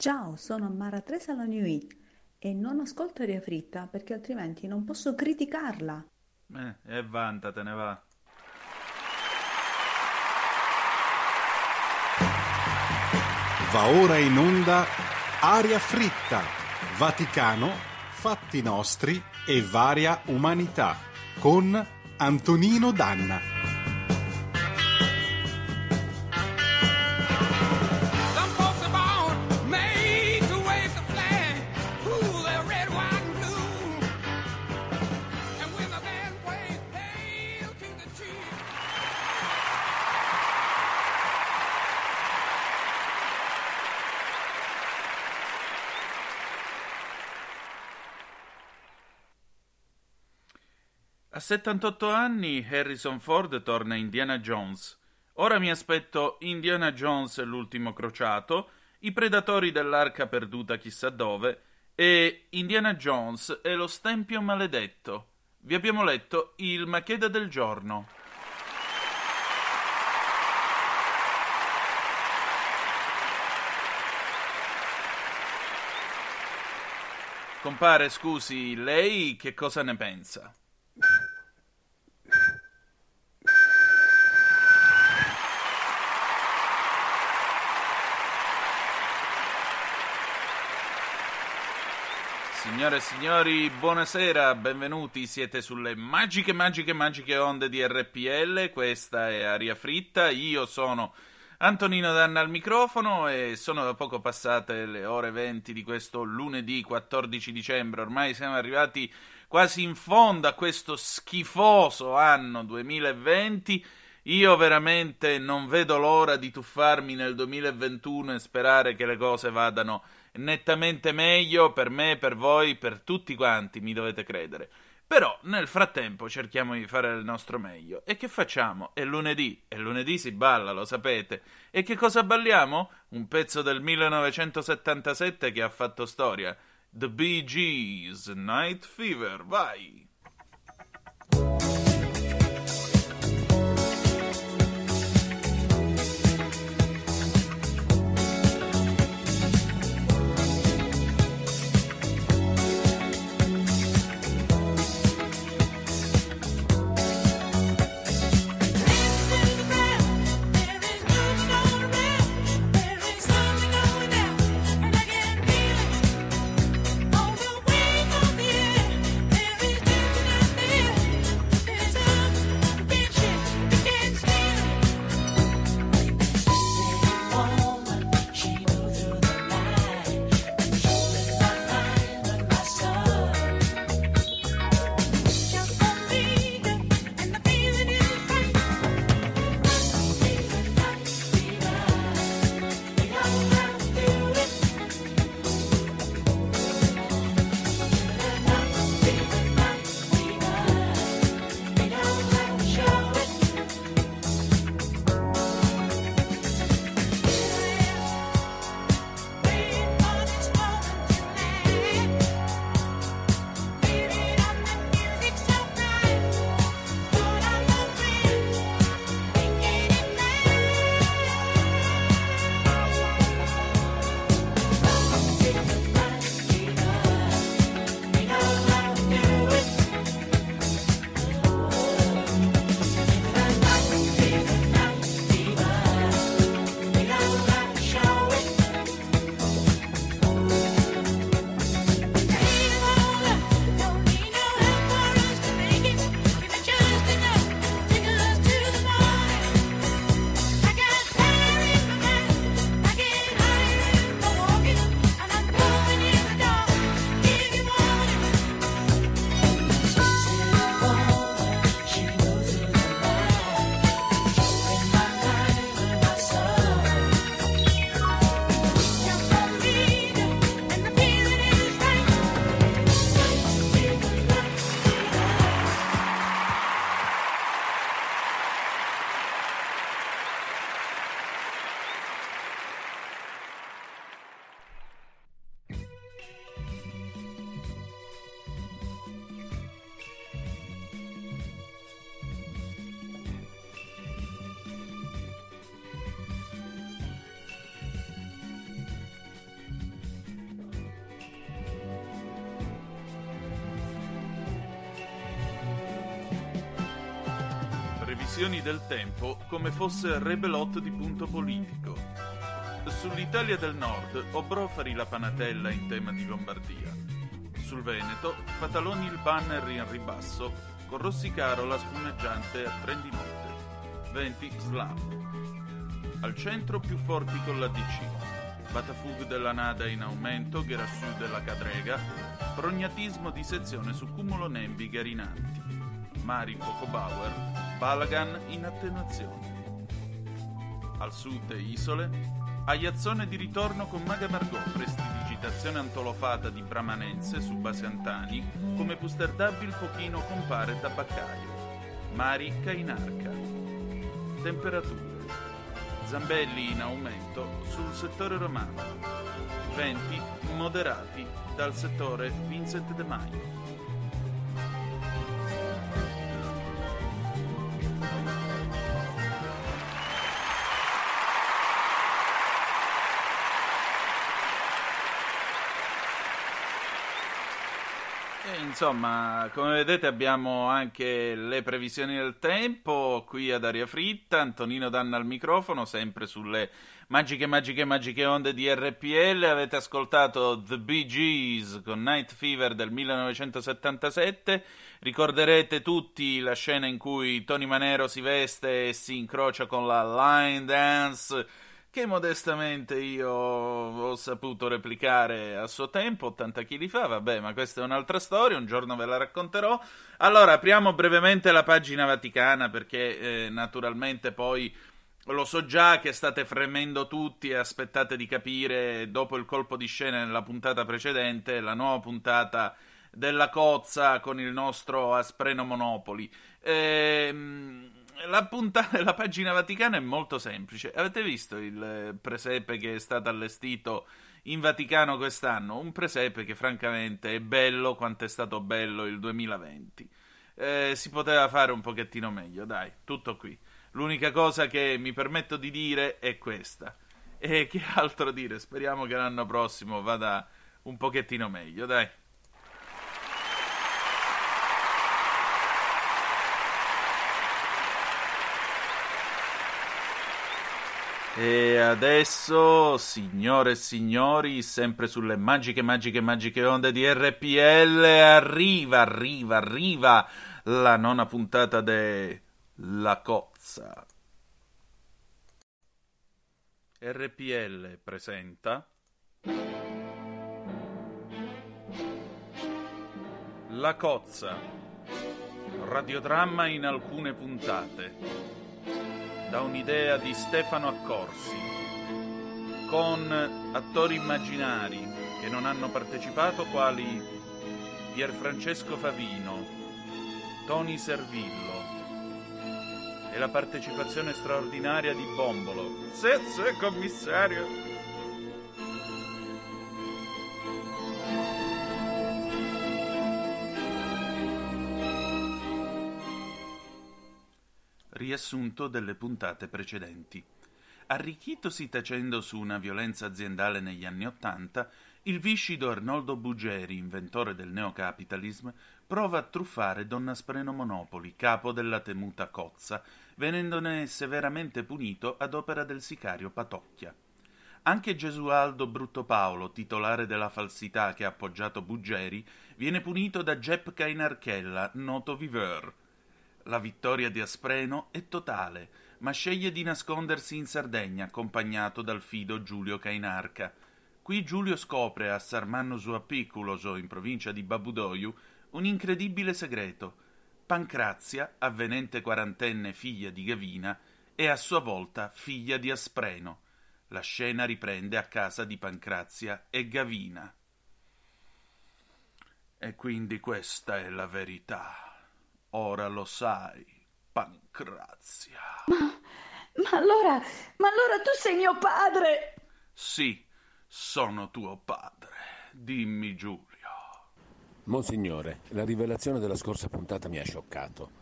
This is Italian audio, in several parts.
Ciao, sono Mara Teresa Lanui e non ascolto aria fritta perché altrimenti non posso criticarla. Eh, e vantatene va. Va ora in onda Aria fritta, Vaticano, fatti nostri e varia umanità con Antonino Danna. A 78 anni Harrison Ford torna Indiana Jones. Ora mi aspetto Indiana Jones e l'ultimo crociato, i predatori dell'arca perduta chissà dove e Indiana Jones e lo stempio maledetto. Vi abbiamo letto il Macheda del giorno. Compare, scusi, lei che cosa ne pensa? Signore e signori, buonasera, benvenuti. Siete sulle magiche, magiche, magiche onde di RPL. Questa è Aria Fritta. Io sono Antonino Danna al microfono e sono da poco passate le ore 20 di questo lunedì 14 dicembre. Ormai siamo arrivati quasi in fondo a questo schifoso anno 2020. Io veramente non vedo l'ora di tuffarmi nel 2021 e sperare che le cose vadano nettamente meglio per me, per voi, per tutti quanti, mi dovete credere. Però nel frattempo cerchiamo di fare il nostro meglio. E che facciamo? È lunedì, e lunedì si balla, lo sapete. E che cosa balliamo? Un pezzo del 1977 che ha fatto storia. The Bee Gees, Night Fever, vai! Previsioni del tempo come fosse rebelot di punto politico. Sull'Italia del Nord obroferi la panatella in tema di Lombardia. Sul Veneto Fataloni il banner in ribasso, con Rossicaro la spumeggiante a Trendi Notte. Venti slam. Al centro più forti con la DC. Batafug della Nada in aumento, Gerassù della Cadrega, prognatismo di sezione su cumulo nembi garinanti. Mari poco Bauer, Balagan in attenuazione. Al sud isole, Aiazzone di ritorno con Maga Margot, prestidigitazione antolofata di Bramanense su base Antani, come Pusterdabil pochino compare Tabaccaio. Mari Cainarca. Temperature. Zambelli in aumento sul settore romano. Venti moderati dal settore Vincent De Maio. Insomma, come vedete abbiamo anche le previsioni del tempo qui ad aria fritta, Antonino Danna al microfono, sempre sulle magiche, magiche, magiche onde di RPL. Avete ascoltato The Bee Gees con Night Fever del 1977. Ricorderete tutti la scena in cui Tony Manero si veste e si incrocia con la line dance che modestamente io ho saputo replicare a suo tempo, 80 kg fa, vabbè, ma questa è un'altra storia, un giorno ve la racconterò. Allora, apriamo brevemente la pagina vaticana perché eh, naturalmente poi lo so già che state fremendo tutti e aspettate di capire dopo il colpo di scena nella puntata precedente, la nuova puntata della cozza con il nostro Aspreno Monopoli. Ehm la, puntata, la pagina vaticana è molto semplice. Avete visto il presepe che è stato allestito in Vaticano quest'anno? Un presepe che francamente è bello quanto è stato bello il 2020. Eh, si poteva fare un pochettino meglio, dai, tutto qui. L'unica cosa che mi permetto di dire è questa. E che altro dire? Speriamo che l'anno prossimo vada un pochettino meglio, dai. E adesso, signore e signori, sempre sulle magiche, magiche, magiche onde di RPL, arriva, arriva, arriva la nona puntata de La Cozza. RPL presenta La Cozza, radiodramma in alcune puntate da un'idea di Stefano Accorsi, con attori immaginari che non hanno partecipato quali Pierfrancesco Favino, Tony Servillo e la partecipazione straordinaria di Bombolo. Sì, commissario. Riassunto delle puntate precedenti. Arricchitosi tacendo su una violenza aziendale negli anni Ottanta, il viscido Arnoldo Buggeri, inventore del neocapitalism, prova a truffare Donna Spreno Monopoli, capo della temuta Cozza, venendone severamente punito ad opera del sicario Patocchia. Anche Gesualdo Brutto Paolo, titolare della falsità che ha appoggiato Buggeri, viene punito da Jep Cainarchella, noto viveur. La vittoria di Aspreno è totale, ma sceglie di nascondersi in Sardegna accompagnato dal fido Giulio Cainarca. Qui Giulio scopre a Sarmanno Suapiculoso, in provincia di Babudoiu, un incredibile segreto. Pancrazia, avvenente quarantenne figlia di Gavina, è a sua volta figlia di Aspreno. La scena riprende a casa di Pancrazia e Gavina. E quindi questa è la verità. Ora lo sai, Pancrazia. Ma, ma allora, ma allora tu sei mio padre! Sì, sono tuo padre. Dimmi, Giulio. Monsignore, la rivelazione della scorsa puntata mi ha scioccato.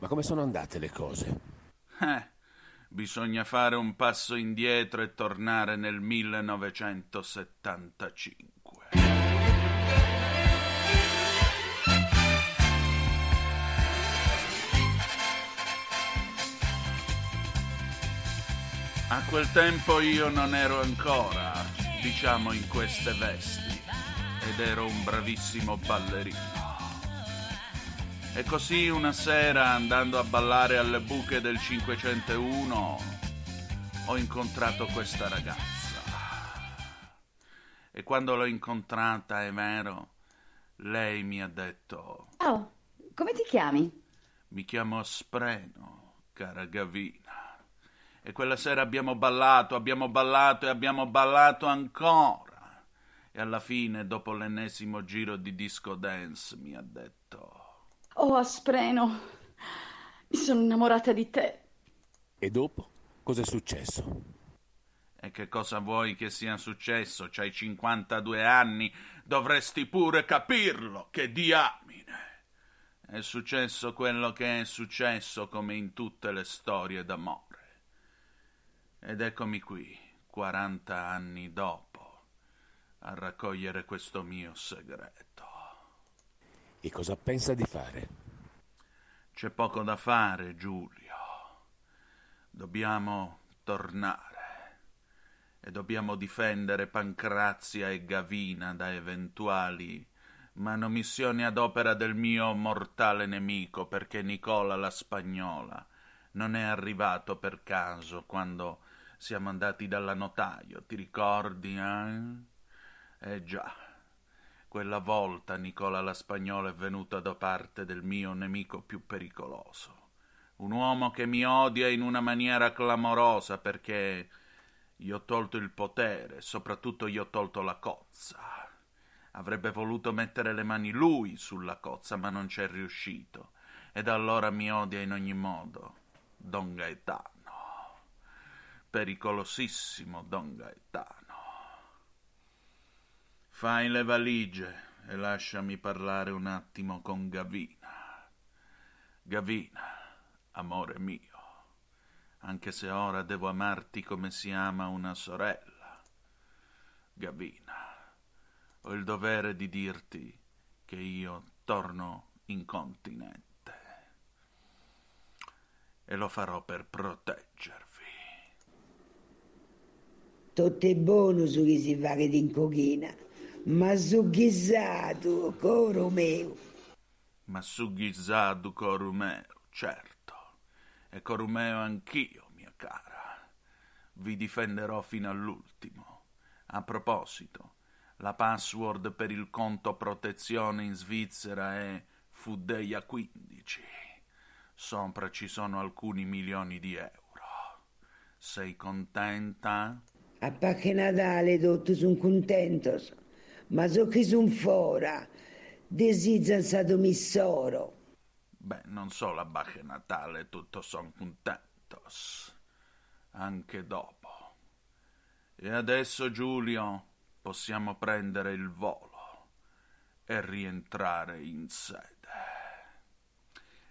Ma come sono andate le cose? Eh, bisogna fare un passo indietro e tornare nel 1975. A quel tempo io non ero ancora, diciamo, in queste vesti ed ero un bravissimo ballerino. E così una sera, andando a ballare alle buche del 501, ho incontrato questa ragazza. E quando l'ho incontrata, è vero, lei mi ha detto: Oh, come ti chiami? Mi chiamo Spreno, cara Gavina. E quella sera abbiamo ballato, abbiamo ballato e abbiamo ballato ancora. E alla fine, dopo l'ennesimo giro di disco dance, mi ha detto: Oh, Aspreno, mi sono innamorata di te. E dopo? Cos'è successo? E che cosa vuoi che sia successo? C'hai 52 anni, dovresti pure capirlo, che diamine. È successo quello che è successo come in tutte le storie d'amore. Ed eccomi qui, 40 anni dopo, a raccogliere questo mio segreto. E cosa pensa di fare? C'è poco da fare, Giulio. Dobbiamo tornare e dobbiamo difendere Pancrazia e Gavina da eventuali manomissioni ad opera del mio mortale nemico, perché Nicola la Spagnola non è arrivato per caso quando siamo andati dalla notaio, ti ricordi, eh? Eh già, quella volta Nicola la Spagnola è venuto da parte del mio nemico più pericoloso, un uomo che mi odia in una maniera clamorosa perché gli ho tolto il potere, soprattutto gli ho tolto la cozza. Avrebbe voluto mettere le mani lui sulla cozza, ma non c'è riuscito. Ed allora mi odia in ogni modo. Don Gaetano. Pericolosissimo Don Gaetano. Fai le valigie e lasciami parlare un attimo con Gavina. Gavina, amore mio anche se ora devo amarti come si ama una sorella. Gavina, ho il dovere di dirti che io torno in continente e lo farò per proteggervi. Tutto è buono su chi si fa che ti incochina, ma su chissà coro mio. Ma su Ghizadu Corumeo, certo, e Corumeo anch'io, mia cara. Vi difenderò fino all'ultimo. A proposito, la password per il conto protezione in Svizzera è Fudeia 15. Sopra ci sono alcuni milioni di euro. Sei contenta? A Pacche Natale tutti sono contento, ma so che sono fuori, desiderano stato missoro. Beh, non solo a Bacche Natale tutto son contentos, anche dopo. E adesso, Giulio, possiamo prendere il volo e rientrare in sede.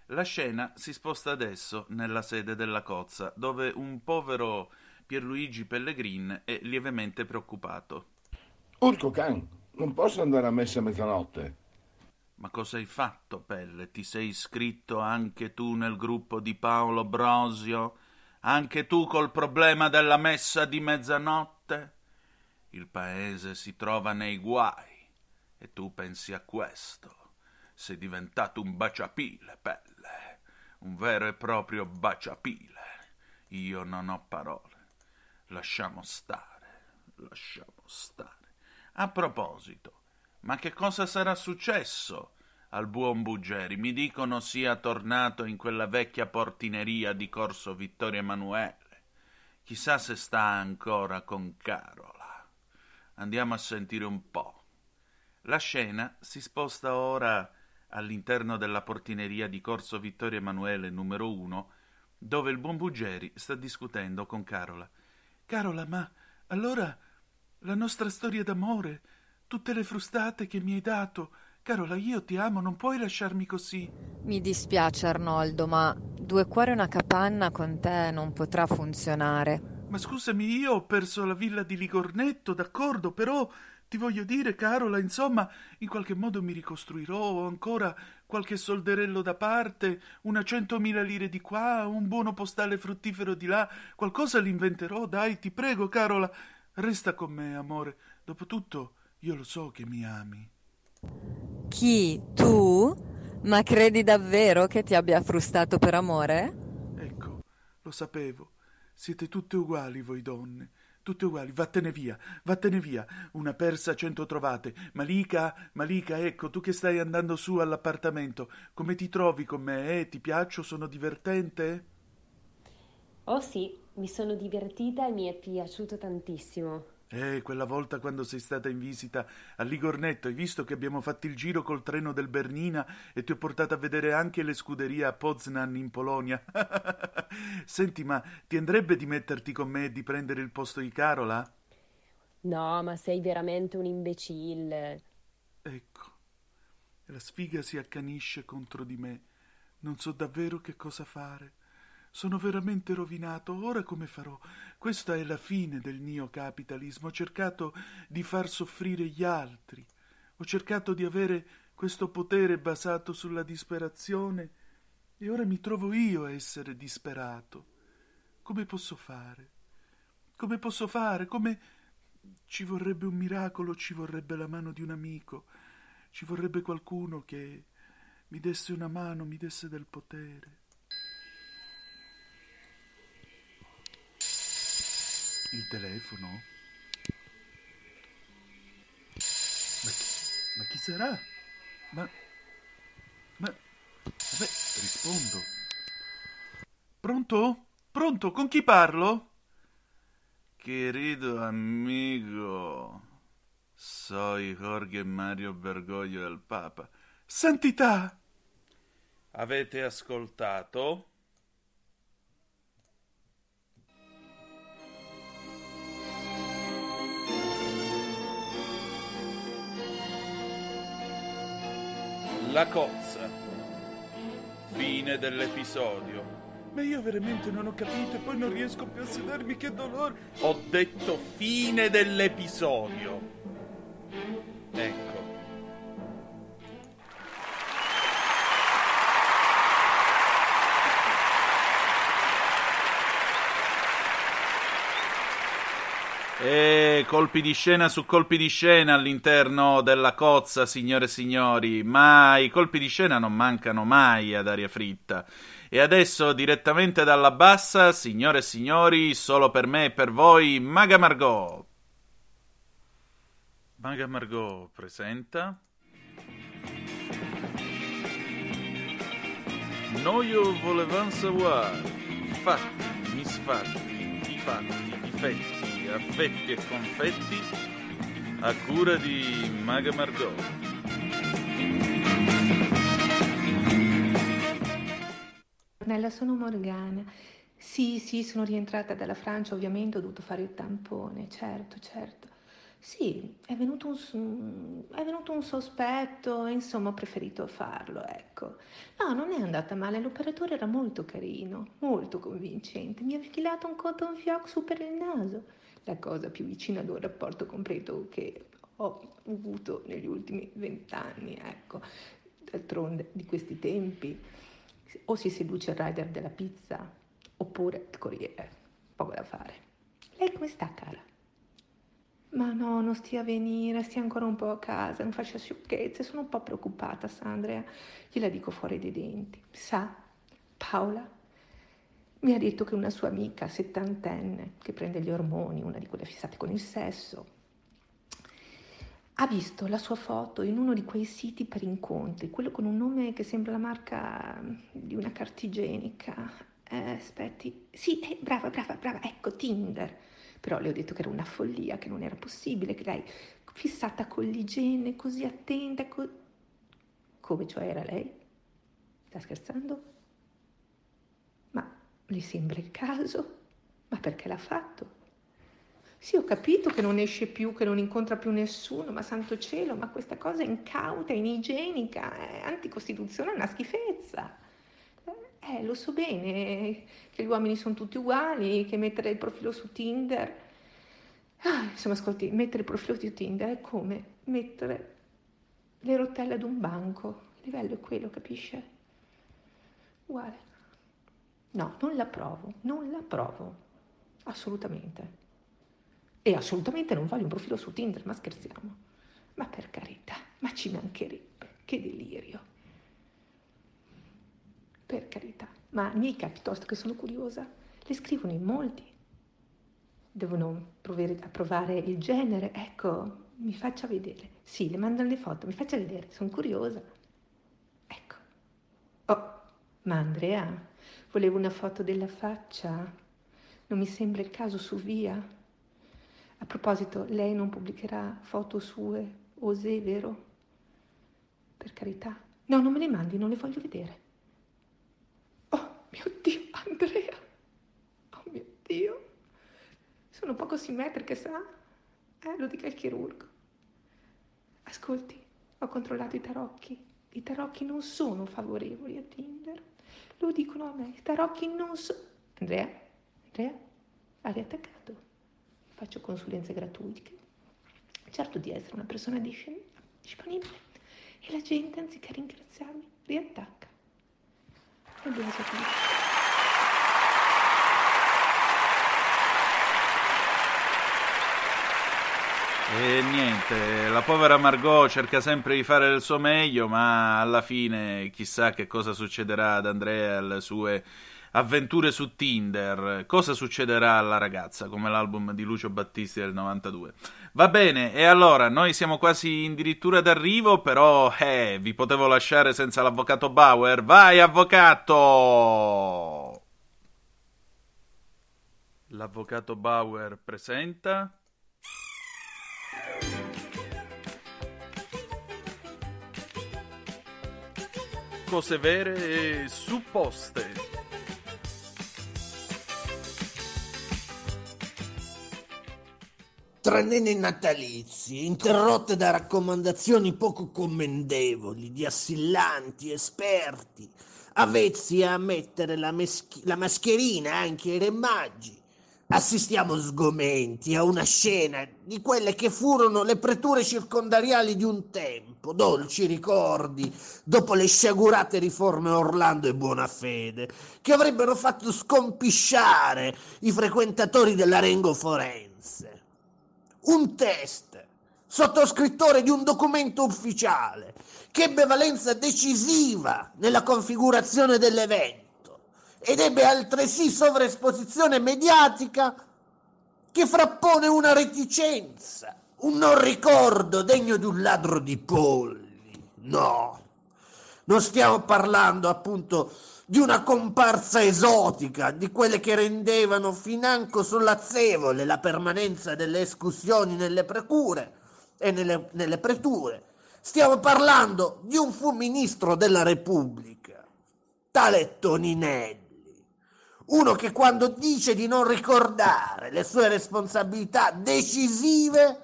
La scena si sposta adesso nella sede della cozza, dove un povero Pierluigi Pellegrin è lievemente preoccupato. Urco can, non posso andare a messa a mezzanotte. Ma cosa hai fatto, Pelle? Ti sei iscritto anche tu nel gruppo di Paolo Brosio? Anche tu col problema della messa di mezzanotte? Il paese si trova nei guai e tu pensi a questo. Sei diventato un baciapile, Pelle, un vero e proprio baciapile. Io non ho parole. Lasciamo stare, lasciamo stare. A proposito, ma che cosa sarà successo al buon Buggeri? Mi dicono sia tornato in quella vecchia portineria di Corso Vittorio Emanuele. Chissà se sta ancora con Carola. Andiamo a sentire un po'. La scena si sposta ora all'interno della portineria di Corso Vittorio Emanuele numero 1, dove il buon Buggeri sta discutendo con Carola. Carola, ma allora la nostra storia d'amore, tutte le frustate che mi hai dato. Carola, io ti amo, non puoi lasciarmi così. Mi dispiace Arnoldo, ma due cuori e una capanna con te non potrà funzionare. Ma scusami, io ho perso la villa di Ligornetto, d'accordo, però ti voglio dire, Carola, insomma, in qualche modo mi ricostruirò, ho ancora qualche solderello da parte, una centomila lire di qua, un buono postale fruttifero di là, qualcosa l'inventerò, dai, ti prego, Carola, resta con me, amore. Dopotutto, io lo so che mi ami. Chi? Tu? Ma credi davvero che ti abbia frustato per amore? Ecco, lo sapevo. Siete tutte uguali voi donne. Tutte uguali, vattene via, vattene via. Una persa cento trovate. Malika, Malika, ecco, tu che stai andando su all'appartamento, come ti trovi con me, eh? Ti piaccio? Sono divertente? Oh sì, mi sono divertita e mi è piaciuto tantissimo. Eh, quella volta quando sei stata in visita a Ligornetto, hai visto che abbiamo fatto il giro col treno del Bernina e ti ho portato a vedere anche le scuderie a Poznan in Polonia. Senti, ma ti andrebbe di metterti con me e di prendere il posto di Carola? No, ma sei veramente un imbecille. Ecco, la sfiga si accanisce contro di me. Non so davvero che cosa fare. Sono veramente rovinato. Ora come farò? Questa è la fine del neocapitalismo. Ho cercato di far soffrire gli altri. Ho cercato di avere questo potere basato sulla disperazione e ora mi trovo io a essere disperato. Come posso fare? Come posso fare? Come ci vorrebbe un miracolo, ci vorrebbe la mano di un amico, ci vorrebbe qualcuno che mi desse una mano, mi desse del potere. Il telefono? Ma chi, ma chi sarà? Ma... Ma... Vabbè, rispondo. Pronto? Pronto? Con chi parlo? Querido amigo, soy Jorge Mario Bergoglio del Papa. Santità! Avete ascoltato? La cozza. Fine dell'episodio. Ma io veramente non ho capito e poi non riesco più a sedermi, che dolore. Ho detto fine dell'episodio. Ecco. Colpi di scena su colpi di scena all'interno della cozza, signore e signori, ma i colpi di scena non mancano mai ad aria fritta. E adesso, direttamente dalla bassa, signore e signori, solo per me e per voi, Maga Margot. Maga Margot presenta. Noi volevamo savoir fatti, misfatti, difatti, difetti, affetti e confetti a cura di Maga Margot. Nella sono Morgana. Sì, sì, sono rientrata dalla Francia, ovviamente ho dovuto fare il tampone, certo, certo. Sì, è venuto un, è venuto un sospetto, insomma ho preferito farlo, ecco. No, non è andata male, l'operatore era molto carino, molto convincente, mi ha infilato un cotton fioc su per il naso, la cosa più vicina ad un rapporto completo che ho avuto negli ultimi vent'anni, ecco. D'altronde, di questi tempi, o si seduce il rider della pizza, oppure il corriere, poco da fare. Lei come sta, cara? Ma no, non stia a venire, stia ancora un po' a casa, non faccia sciocchezze, sono un po' preoccupata, sa Andrea, gliela dico fuori dei denti. Sa, Paola mi ha detto che una sua amica settantenne, che prende gli ormoni, una di quelle fissate con il sesso, ha visto la sua foto in uno di quei siti per incontri, quello con un nome che sembra la marca di una carta igienica. Eh, aspetti, sì, eh, brava, brava, brava, ecco, Tinder. Però le ho detto che era una follia, che non era possibile, che lei fissata con l'igiene, così attenta, co- come cioè era lei? Sta scherzando? Le sembra il caso? Ma perché l'ha fatto? Sì, ho capito che non esce più, che non incontra più nessuno, ma santo cielo, ma questa cosa è incauta, inigienica, è anticostituzionale, è una schifezza. Eh, lo so bene che gli uomini sono tutti uguali, che mettere il profilo su Tinder Ah, insomma, ascolti, mettere il profilo di Tinder è come mettere le rotelle ad un banco. Il livello è quello, capisce? Uguale. No, non la provo, non la provo. Assolutamente. E assolutamente non voglio un profilo su Tinder, ma scherziamo. Ma per carità, ma ci mancherebbe. Che delirio. Per carità. Ma mica, piuttosto che sono curiosa, le scrivono in molti. Devono provare, approvare il genere. Ecco, mi faccia vedere. Sì, le mandano le foto, mi faccia vedere, sono curiosa. Ma Andrea, volevo una foto della faccia. Non mi sembra il caso su via. A proposito, lei non pubblicherà foto sue, Osè, vero? Per carità. No, non me le mandi, non le voglio vedere. Oh, mio Dio, Andrea. Oh, mio Dio. Sono poco simmetriche, sa? Eh, lo dica il chirurgo. Ascolti, ho controllato i tarocchi. I tarocchi non sono favorevoli a Tinder. Lo dicono a me. Tarocchi non sono... Andrea? Andrea? Hai riattaccato? Faccio consulenze gratuite. Certo di essere una persona disponibile. E la gente, anziché ringraziarmi, riattacca. E Dio sia con te. E niente, la povera Margot cerca sempre di fare il suo meglio, ma alla fine chissà che cosa succederà ad Andrea e alle sue avventure su Tinder. Cosa succederà alla ragazza, come l'album di Lucio Battisti del 92. Va bene, e allora noi siamo quasi addirittura d'arrivo, però eh, vi potevo lasciare senza l'avvocato Bauer. Vai, avvocato! L'avvocato Bauer presenta. Cose vere e supposte. Tranene natalizi, interrotte da raccomandazioni poco commendevoli di assillanti esperti, avvezzi a mettere la, meschi- la mascherina anche ai re magi. Assistiamo sgomenti a una scena di quelle che furono le preture circondariali di un tempo, dolci ricordi, dopo le sciagurate riforme Orlando e Buonafede, che avrebbero fatto scompisciare i frequentatori dell'arengo forense. Un test, sottoscrittore di un documento ufficiale, che ebbe valenza decisiva nella configurazione dell'evento ed ebbe altresì sovraesposizione mediatica che frappone una reticenza, un non ricordo degno di un ladro di polli. No, non stiamo parlando appunto di una comparsa esotica, di quelle che rendevano financo sollazzevole la permanenza delle escussioni nelle procure e nelle, nelle preture. Stiamo parlando di un fu ministro della Repubblica, tale Toninelli uno che quando dice di non ricordare le sue responsabilità decisive,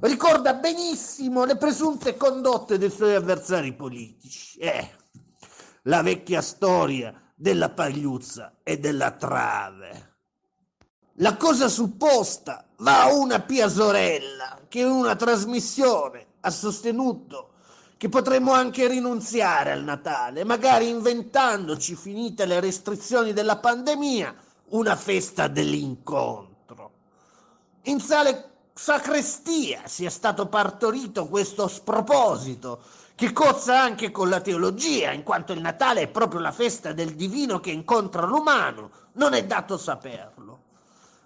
ricorda benissimo le presunte condotte dei suoi avversari politici. Eh, la vecchia storia della pagliuzza e della trave. La cosa supposta va a una Pia Sorella che in una trasmissione ha sostenuto che potremmo anche rinunziare al Natale, magari inventandoci, finite le restrizioni della pandemia, una festa dell'incontro. In sale sacrestia sia stato partorito questo sproposito, che cozza anche con la teologia, in quanto il Natale è proprio la festa del divino che incontra l'umano, non è dato saperlo.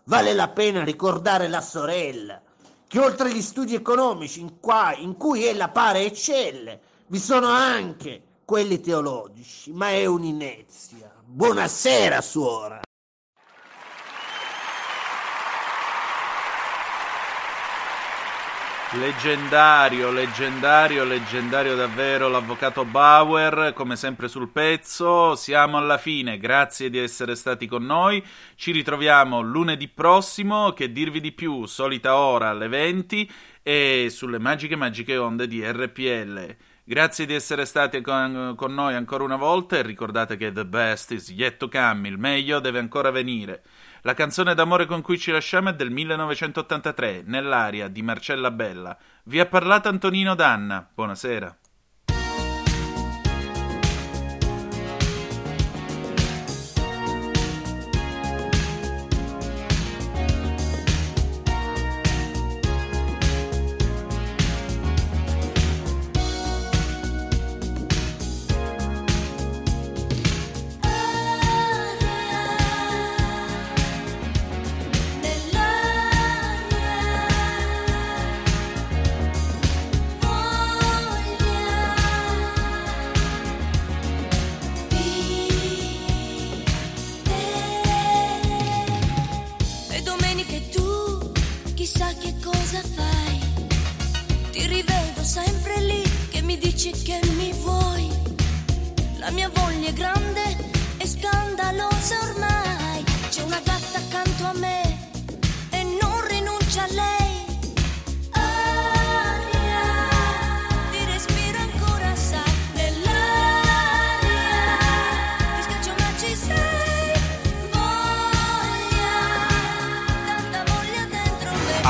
Vale la pena ricordare la sorella, che oltre agli studi economici in, qua, in cui ella pare eccelle, vi sono anche quelli teologici, ma è un'inezia. Buonasera, suora. Leggendario, leggendario, leggendario davvero l'avvocato Bauer, come sempre sul pezzo. Siamo alla fine, grazie di essere stati con noi. Ci ritroviamo lunedì prossimo, che dirvi di più, solita ora alle 20 e sulle magiche magiche onde di RPL. Grazie di essere stati con, con noi ancora una volta e ricordate che the best is yet to come, il meglio deve ancora venire. La canzone d'amore con cui ci lasciamo è del 1983, Nell'aria di Marcella Bella. Vi ha parlato Antonino Danna. Buonasera.